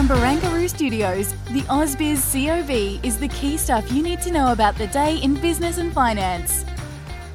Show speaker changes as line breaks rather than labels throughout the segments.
From Barangaroo Studios, the AusBiz COB is the key stuff you need to know about the day in business and finance.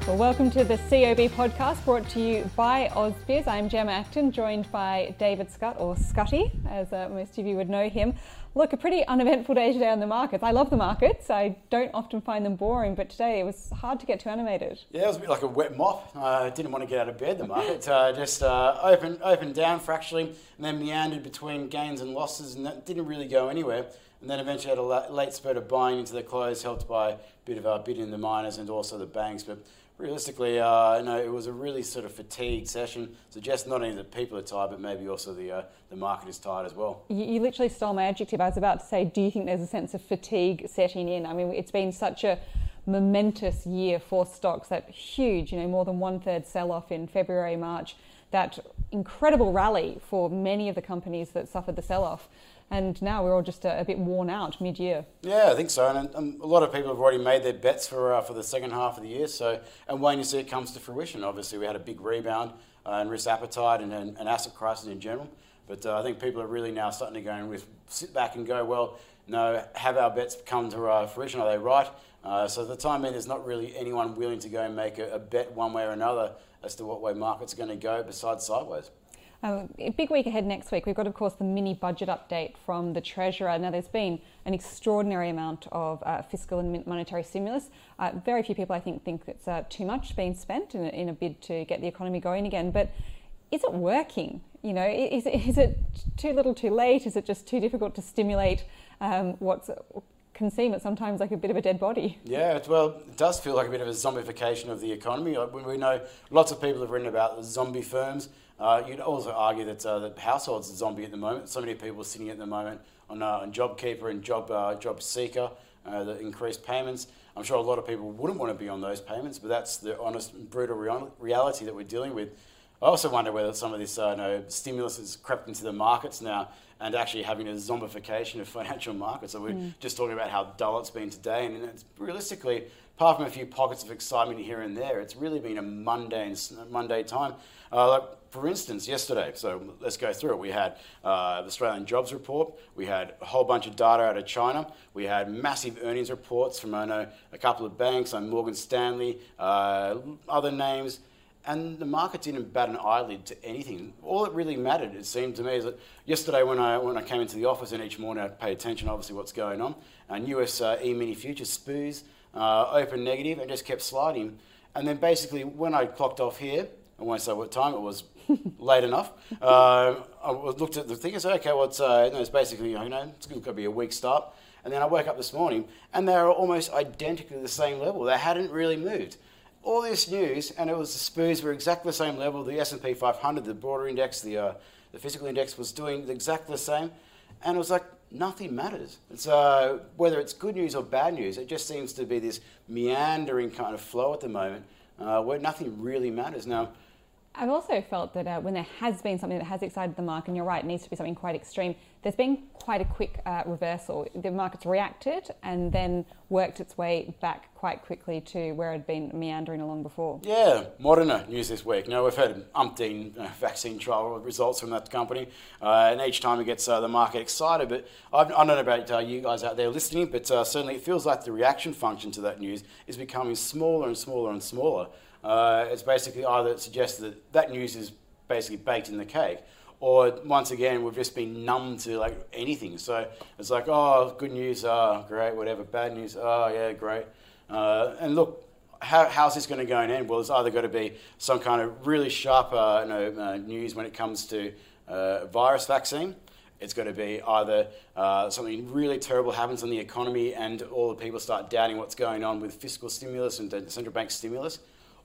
Well, welcome to the COB podcast brought to you by AusBiz. I'm Gemma Acton, joined by David Scott, or Scotty, as uh, most of you would know him. Look, a pretty uneventful day today on the markets. I love the markets. I don't often find them boring, but today it was hard to get too animated.
Yeah, it was a bit like a wet mop. I uh, didn't want to get out of bed, the market. Uh, just uh, opened, opened down fractionally and then meandered between gains and losses, and that didn't really go anywhere. And then eventually had a late spurt of buying into the close, helped by a bit of a bid in the miners and also the banks. But realistically, uh, no, it was a really sort of fatigued session. Suggests not only that people are tired, but maybe also the uh, the market is tired as well.
You, you, literally stole my adjective. I was about to say, do you think there's a sense of fatigue setting in? I mean, it's been such a momentous year for stocks. That huge, you know, more than one third sell off in February, March. That incredible rally for many of the companies that suffered the sell off and now we're all just a, a bit worn out mid-year.
Yeah, I think so, and, and, a lot of people have already made their bets for uh, for the second half of the year. So, and when you see it comes to fruition, obviously we had a big rebound uh, risk appetite and, and, asset crisis in general. But uh, I think people are really now starting to go and with sit back and go, well, no, have our bets come to uh, fruition? Are they right? Uh, so at the time being, there's not really anyone willing to go and make a, a bet one way or another as to what way markets are going to go besides sideways.
Um, big week ahead next week. We've got, of course, the mini budget update from the Treasurer. Now, there's been an extraordinary amount of uh, fiscal and monetary stimulus. Uh, very few people, I think, think it's uh, too much being spent in a, in a, bid to get the economy going again. But is it working? You know, is, is it too little, too late? Is it just too difficult to stimulate um, what's can seem at sometimes like a bit of a dead body.
Yeah, well, it does feel like a bit of a zombification of the economy. We know lots of people have written about zombie firms. Uh, you'd also argue that uh, the household's a zombie at the moment. So many people are sitting at the moment on, uh, on JobKeeper and Job uh, Job Seeker, uh, the increased payments. I'm sure a lot of people wouldn't want to be on those payments, but that's the honest, brutal real- reality that we're dealing with. I also wonder whether some of this uh, you know, stimulus has crept into the markets now and actually having a zombification of financial markets. So we're mm. just talking about how dull it's been today, and it's realistically, apart from a few pockets of excitement here and there, it's really been a mundane, Monday time. Uh, like for instance, yesterday, so let's go through it. We had uh, the Australian jobs report. We had a whole bunch of data out of China. We had massive earnings reports from I know a couple of banks, like Morgan Stanley, uh, other names, and the market didn't bat an eyelid to anything. All that really mattered, it seemed to me, is that yesterday when I when I came into the office and each morning I'd pay attention, obviously, what's going on. And US uh, E-mini futures, SPOOs, uh, open negative and just kept sliding. And then basically when I clocked off here, I won't say what time it was, late enough. Uh, I looked at the thing and said, okay, well, it's, uh, it's basically, you know, it's going to be a weak start. And then I woke up this morning and they were almost identically the same level. They hadn't really moved. All this news, and it was the SPOOs were exactly the same level. The S&P 500, the broader index, the, uh, the physical index was doing exactly the same. And it was like, nothing matters. Uh, whether it's good news or bad news, it just seems to be this meandering kind of flow at the moment uh, where nothing really matters. Now,
I've also felt that uh, when there has been something that has excited the market, and you're right, it needs to be something quite extreme, there's been quite a quick uh, reversal. The market's reacted and then worked its way back quite quickly to where it had been meandering along before.
Yeah, Moderna news this week. Now, we've had umpteen uh, vaccine trial results from that company, uh, and each time it gets uh, the market excited. But I've, I do not know about uh, you guys out there listening, but certainly it feels like the reaction function to that news is becoming smaller and smaller and smaller. Uh, it's basically either it suggests that that news is basically baked in the cake, or once again we've just been numb to like anything. So it's like, oh, good news, oh, great, whatever. Bad news, oh yeah, great. Uh, and look, how, how's this going to go and end? Well, it's either got to be some kind of really sharp uh, you know, uh, news when it comes to uh, virus vaccine. It's going to be either uh, something really terrible happens in the economy and all the people start doubting what's going on with fiscal stimulus and central bank stimulus,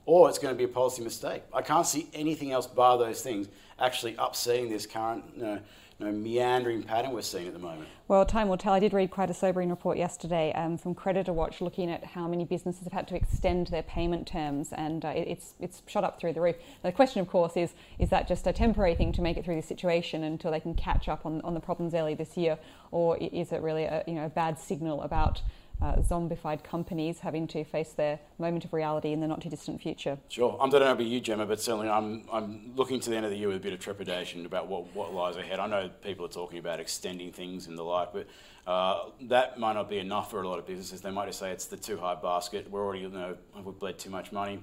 or it's going to be a policy mistake. I can't see anything else bar those things actually upsetting this current you know, you know, meandering pattern we're seeing at the moment.
Well, time will tell. I did read quite a sobering report yesterday um, from CreditorWatch looking at how many businesses have had to extend their payment terms, and uh, it's it's shot up through the roof. Now, the question, of course, is is that just a temporary thing to make it through this situation until they can catch up on, on the problems early this year, or is it really a you know a bad signal about uh, zombified companies having to face their moment of reality in the not too distant future.
Sure. I don't know about you, Gemma, but certainly I'm, I'm looking to the end of the year with a bit of trepidation about what, what lies ahead. I know people are talking about extending things and the like, but uh, that might not be enough for a lot of businesses. They might just say it's the too high basket. We're already, you know, we've bled too much money.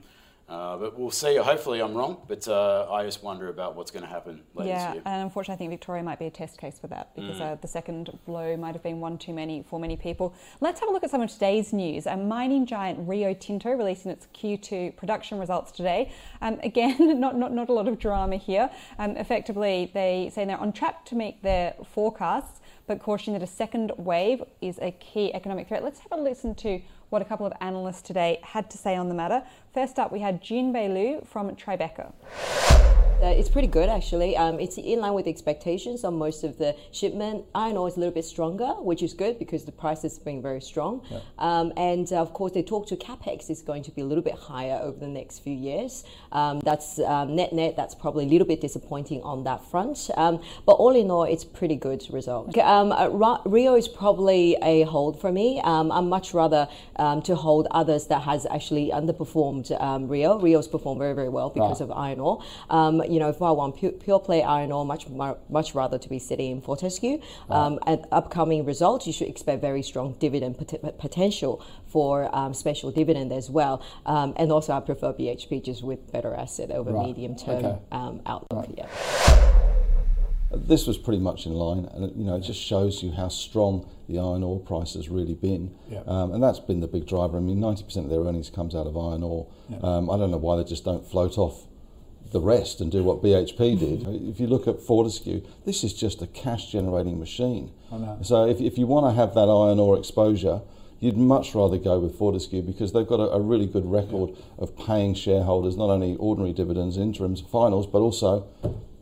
Uh, but we'll see. Hopefully, I'm wrong. But uh, I just wonder about what's going to happen later
yeah,
this year.
and unfortunately, I think Victoria might be a test case for that because mm. uh, the second blow might have been one too many for many people. Let's have a look at some of today's news. A mining giant Rio Tinto releasing its Q2 production results today. Um, again, not, not not a lot of drama here. Um, effectively, they say they're on track to meet their forecasts, but caution that a second wave is a key economic threat. Let's have a listen to what a couple of analysts today had to say on the matter. First up, we had Junbei Liu from Tribeca.
Uh, it's pretty good actually. Um, it's in line with expectations on most of the shipment. Iron ore is a little bit stronger, which is good because the price has been very strong. Yeah. Um, and uh, of course, they talk to capex is going to be a little bit higher over the next few years. Um, that's um, net net. That's probably a little bit disappointing on that front. Um, but all in all, it's pretty good result. Um, uh, Rio is probably a hold for me. I'm much rather to hold others that has actually underperformed Rio. Rio's performed very very well because right. of iron ore you know, if I want pure, pure play iron ore, much much rather to be sitting in Fortescue. Um, at upcoming results, you should expect very strong dividend pot- potential for um, special dividend as well. Um, and also, I prefer BHP just with better asset over right. medium term okay. Um, outlook. Right. Yeah.
This was pretty much in line, and you know it just shows you how strong the iron ore price has really been, yeah. um, and that's been the big driver. I mean, ninety percent of their earnings comes out of iron ore. Yeah. Um, I don't know why they just don't float off the rest and do what BHP did. If you look at Fortescue, this is just a cash generating machine. So if, if you want to have that iron ore exposure, you'd much rather go with Fortescue because they've got a, a really good record yeah. of paying shareholders not only ordinary dividends, interims, finals, but also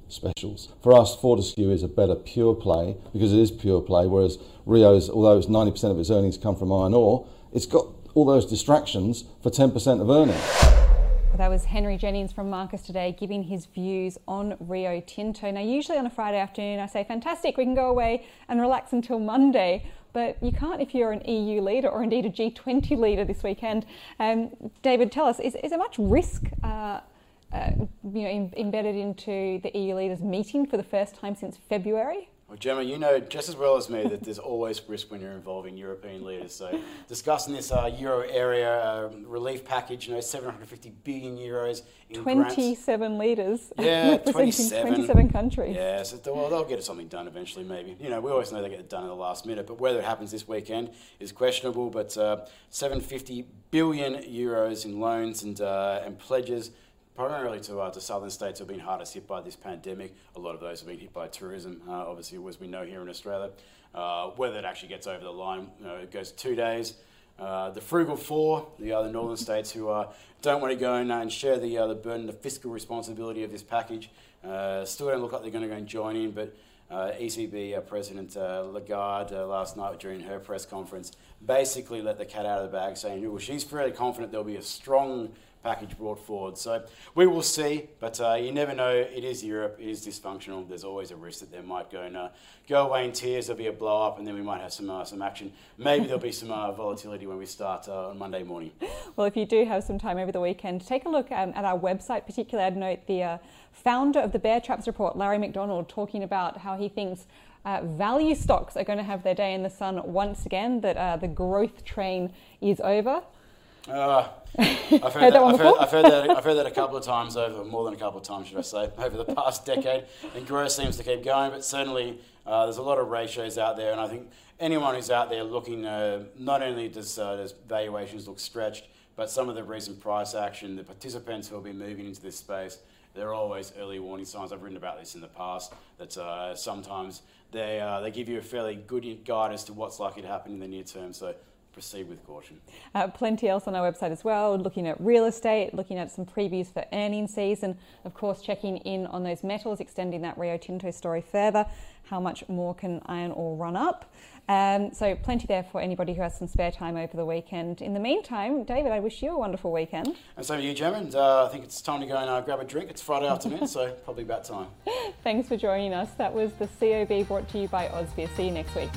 specials. For us, Fortescue is a better pure play because it is pure play, whereas Rio's, although it's 90% of its earnings come from iron ore, it's got all those distractions for 10% of earnings.
That was Henry Jennings from Marcus Today giving his views on Rio Tinto. Now, usually on a Friday afternoon, I say, fantastic, we can go away and relax until Monday. But you can't if you're an EU leader or indeed a G20 leader this weekend. Um, David, tell us, is, is there much risk uh, uh, you know, Im- embedded into the EU leaders meeting for the first time since February?
Well, Gemma, you know just as well as me that there's always risk when you're involving European leaders. So, discussing this uh, euro area uh, relief package, you know, 750 billion euros in
27
grants.
leaders.
Yeah, 27.
27 countries.
Yeah, so well, they'll get something done eventually, maybe. You know, we always know they get it done in the last minute, but whether it happens this weekend is questionable. But uh, 750 billion euros in loans and, uh, and pledges primarily to, uh, to southern states have been hardest hit by this pandemic. A lot of those have been hit by tourism, uh, obviously, as we know here in Australia. Uh, whether it actually gets over the line, you know, it goes two days. Uh, the frugal four, the other northern states who uh, don't want to go and, uh, and share the, the burden, the fiscal responsibility of this package, still don't look like they're going to go and join in. But ECB President Lagarde last night during her press conference basically let the cat out of the bag, saying, well, she's fairly confident there'll be a strong package brought forward. So we will see, but uh, you never know. It is Europe. It is dysfunctional. There's always a risk that they might go and uh, go away in tears. There'll be a blow up, and then we might have some uh, some action. Maybe there'll be some uh, volatility when we start uh, on Monday morning.
Well, if you do have some time over the weekend, take a look um, at our website. Particularly, I'd note the uh, founder of the Bear Traps report, Larry McDonald, talking about how he thinks. Uh, value stocks are going to have their day in the sun once again, that uh, the growth train is over.
Uh, I've, heard that, that I've, heard, I've, heard, that, I've heard that a couple of times over, more than a couple of times, should I say, over the past decade. And growth seems to keep going, but certainly uh, there's a lot of ratios out there. And I think anyone who's out there looking, uh, not only does, uh, does valuations look stretched, but some of the recent price action, the participants who will be moving into this space, there are always early warning signs. I've written about this in the past that uh, sometimes they, uh, they give you a fairly good guide as to what's likely to happen in the near term. So proceed with caution.
Uh, plenty else on our website as well, looking at real estate, looking at some previews for earnings season, of course, checking in on those metals, extending that Rio Tinto story further. How much more can iron ore run up? Um, so, plenty there for anybody who has some spare time over the weekend. In the meantime, David, I wish you a wonderful weekend.
And so you, Gemma. And uh, I think it's time to go and uh, grab a drink. It's Friday afternoon, so probably about time.
Thanks for joining us. That was the COB brought to you by Ausbiz. See you next week.